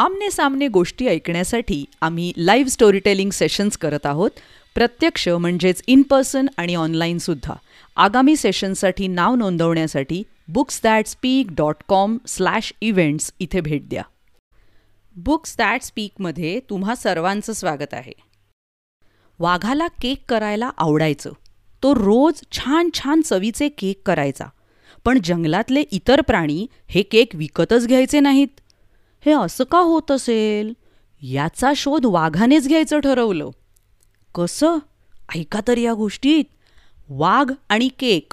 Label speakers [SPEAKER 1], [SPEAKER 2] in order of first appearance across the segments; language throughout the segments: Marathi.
[SPEAKER 1] आमने सामने गोष्टी ऐकण्यासाठी आम्ही लाईव्ह स्टोरीटेलिंग सेशन्स करत आहोत. प्रत्यक्ष म्हणजेच इन पर्सन आणि ऑनलाईनसुद्धा आगामी सेशनसाठी नाव नोंदवण्यासाठी books that speak dot com slash events इथे भेट द्या. बुक्स दॅट स्पीकमध्ये तुम्हा सर्वांचं स्वागत आहे. वाघाला केक करायला आवडायचं. तो रोज छान छान चवीचे केक करायचा. पण जंगलातले इतर प्राणी हे केक विकतच घ्यायचे नाहीत. हे असं का होत असेल? याचा शोध वाघानेच घ्यायचं ठरवलं. कसं? ऐका तर या गोष्टीत. वाघ आणि cake.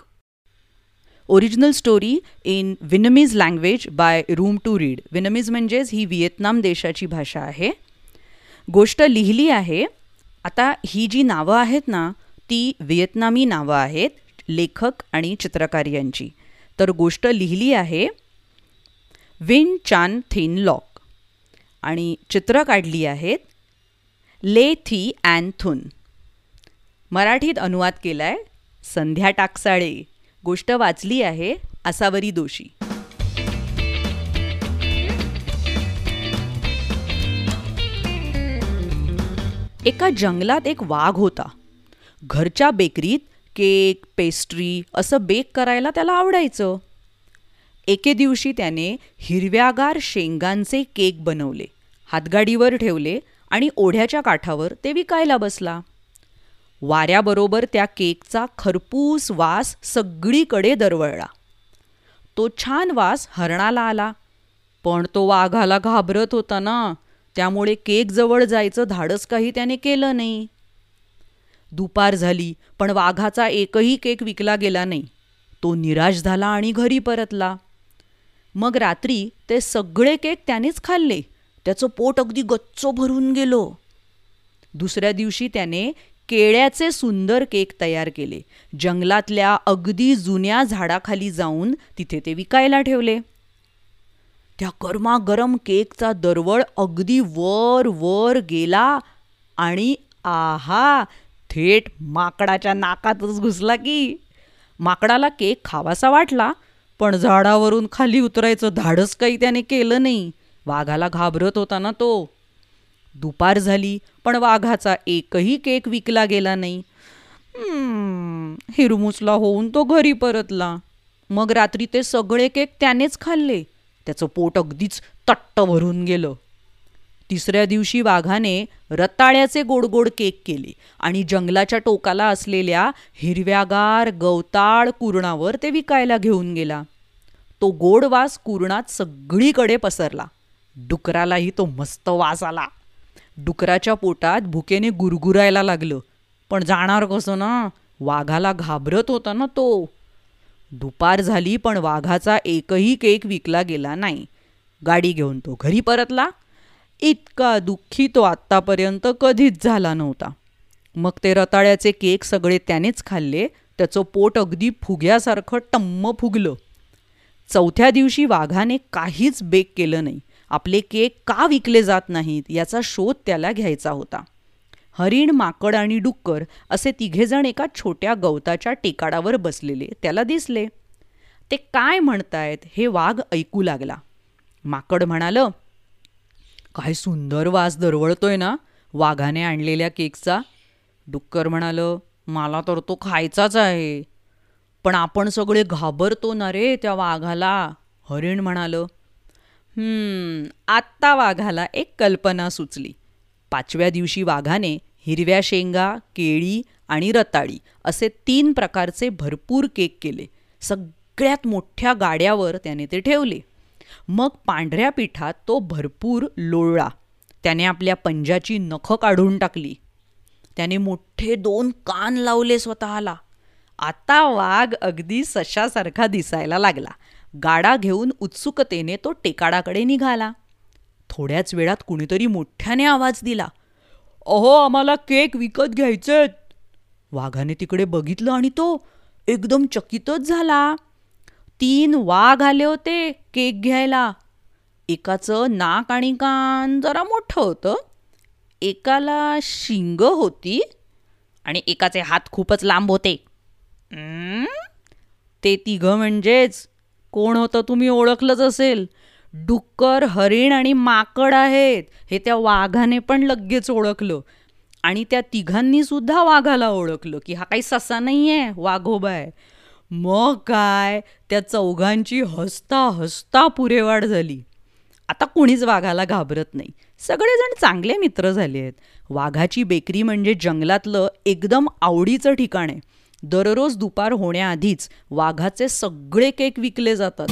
[SPEAKER 1] Original story in Vietnamese language by Room to Read Vietnamese म्हणजेच ही व्हिएतनाम देशाची भाषा आहे. गोष्ट लिहिली आहे. आता ही जी नावं आहेत ना ती व्हिएतनामी नावं आहेत लेखक आणि चित्रकार यांची. तर गोष्ट लिहिली आहे विन चान थिन लॉक. आणि चित्र काढली आहेत ले थी अँड थुन. मराठीत अनुवाद केला आहे संध्या टाकसाळे. गोष्ट वाचली आहे आसावरी दोषी. एका जंगलात एक वाघ होता. घरच्या बेकरीत केक पेस्ट्री असं बेक करायला त्याला आवडायचं. एके दिवशी त्याने हिरव्यागार शेंगांचे केक बनवले हातगाडीवर ठेवले आणि ओढ्याच्या काठावर ते विकायला बसला. वाऱ्याबरोबर त्या केकचा खरपूस वास सगळीकडे दरवळला. तो छान वास हरणाला आला पण तो वाघाला घाबरत होता ना त्यामुळे केक जवळ जायचं धाडस काही त्याने केलं नाही. दुपार झाली पण वाघाचा एकही केक विकला गेला नाही. तो निराश झाला आणि घरी परतला. मग रात्री ते सगळे केक त्यानेच खाल्ले. त्याचं पोट अगदी गच्च भरून गेलो. दुसऱ्या दिवशी त्याने केळ्याचे सुंदर केक तयार केले. जंगलातल्या अगदी जुन्या झाडाखाली जाऊन तिथे ते विकायला ठेवले. त्या गरमागरम केकचा दरवळ अगदी वर वर गेला आणि आहा थेट माकडाच्या नाकातच घुसला की. माकडाला केक खावासा वाटला पण झाडावरून खाली उतरायचं धाडस काही त्याने केलं नाही. वाघाला घाबरत होता ना तो. दुपार झाली पण वाघाचा एकही केक विकला गेला नाही. हिरमुसला होऊन तो घरी परतला. मग रात्री ते सगळे केक त्यानेच खाल्ले. त्याचं पोट अगदीच तट्ट भरून गेलं. तिसऱ्या दिवशी वाघाने रताळ्याचे गोडगोड केक केले आणि जंगलाच्या टोकाला असलेल्या हिरव्यागार गवताळ कुरणावर ते विकायला घेऊन गेला. तो गोड वास कुरणात सगळीकडे पसरला. डुकरालाही तो मस्त वास आला. डुकराच्या पोटात भुकेने गुरगुरायला लागलं. पण जाणार कसं ना? वाघाला घाबरत होता ना तो. दुपार झाली पण वाघाचा एकही केक विकला गेला नाही. गाडी घेऊन तो घरी परतला. इतका दुःखी तो आत्तापर्यंत कधीच झाला नव्हता. मग ते रताळ्याचे केक सगळे त्यानेच खाल्ले त्याचं पोट अगदी फुग्यासारखं टम्म फुगलं. चौथ्या दिवशी वाघाने काहीच बेक केलं नाही. आपले केक का विकले जात नाहीत याचा शोध त्याला घ्यायचा होता. हरिण माकड आणि डुक्कर असे तिघेजण एका छोट्या गवताच्या टेकाडावर बसलेले त्याला दिसले. ते काय म्हणतायत? हे वाघ ऐकू लागला. माकड म्हणालं काय सुंदर वास दरवळतोय ना. वाघाने आणलेल्या केकचा. डुक्कर म्हणालं मला तर तो खायचाच आहे. पण आपण सगळे घाबरतो ना रे त्या वाघाला. हरिण म्हणालं आत्ता वाघाला एक कल्पना सुचली. पाचव्या दिवशी वाघाने हिरव्या शेंगा केळी आणि रताळी असे तीन प्रकारचे भरपूर केक केले. सगळ्यात मोठ्या गाड्यावर त्याने ते ठेवले. मग पांढऱ्या पिठात तो भरपूर लोळला. त्याने आपल्या पंजाची नखं काढून टाकली. त्याने मोठे दोन कान लावले स्वतःला. आता वाघ अगदी सशासारखा दिसायला लागला. गाडा घेऊन उत्सुकतेने तो टेकाडाकडे निघाला. थोड्याच वेळात कुणीतरी मोठ्याने आवाज दिला. अहो आम्हाला केक विकत घ्यायचे वाघाने तिकडे बघितलं आणि तो एकदम चकितच झाला. तीन वाघ आले होते केक घ्यायला. एकाचं नाक आणि कान जरा मोठं होतं. एकाला शिंग होती आणि एकाचे हात खूपच लांब होते. ते तिघं म्हणजेच कोण होतं तुम्ही ओळखलंच असेल. डुक्कर हरिण आणि माकड आहेत. हे त्या वाघाने पण लगेच ओळखलं. आणि त्या तिघांनी सुद्धा वाघाला ओळखलं की हा काही ससा नाही आहे वाघोबा आहे. मग काय? त्या चौघांची हसता हसता पुरेवाड झाली. आता कुणीच वाघाला घाबरत नाही. सगळेजण चांगले मित्र झाले आहेत. वाघाची बेकरी म्हणजे जंगलातलं एकदम आवडीचं ठिकाण आहे. दररोज दुपार होण्याआधीच वाघाचे सगळे केक विकले जातात.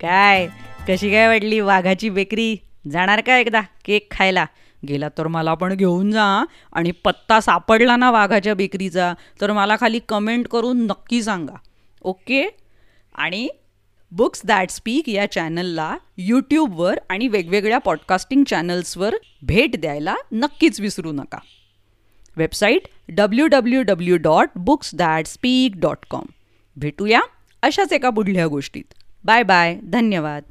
[SPEAKER 1] काय? कशी काय वाटली वाघाची बेकरी? जाणार का एकदा केक खायला? गेला तर मला पण घेऊन जा. आणि पत्ता सापडला ना वाघाच्या बेकरीचा तर मला खाली कमेंट करून नक्की सांगा. ओके आणि बुक्स दॅट स्पीक या चॅनलला यूट्यूबवर आणि वेगवेगळ्या पॉडकास्टिंग चॅनल्सवर भेट द्यायला नक्कीच विसरू नका. Website W W W dot books that speak dot com भेटूया अशाच एका पुढल्या गोष्टीत. बाय बाय धन्यवाद.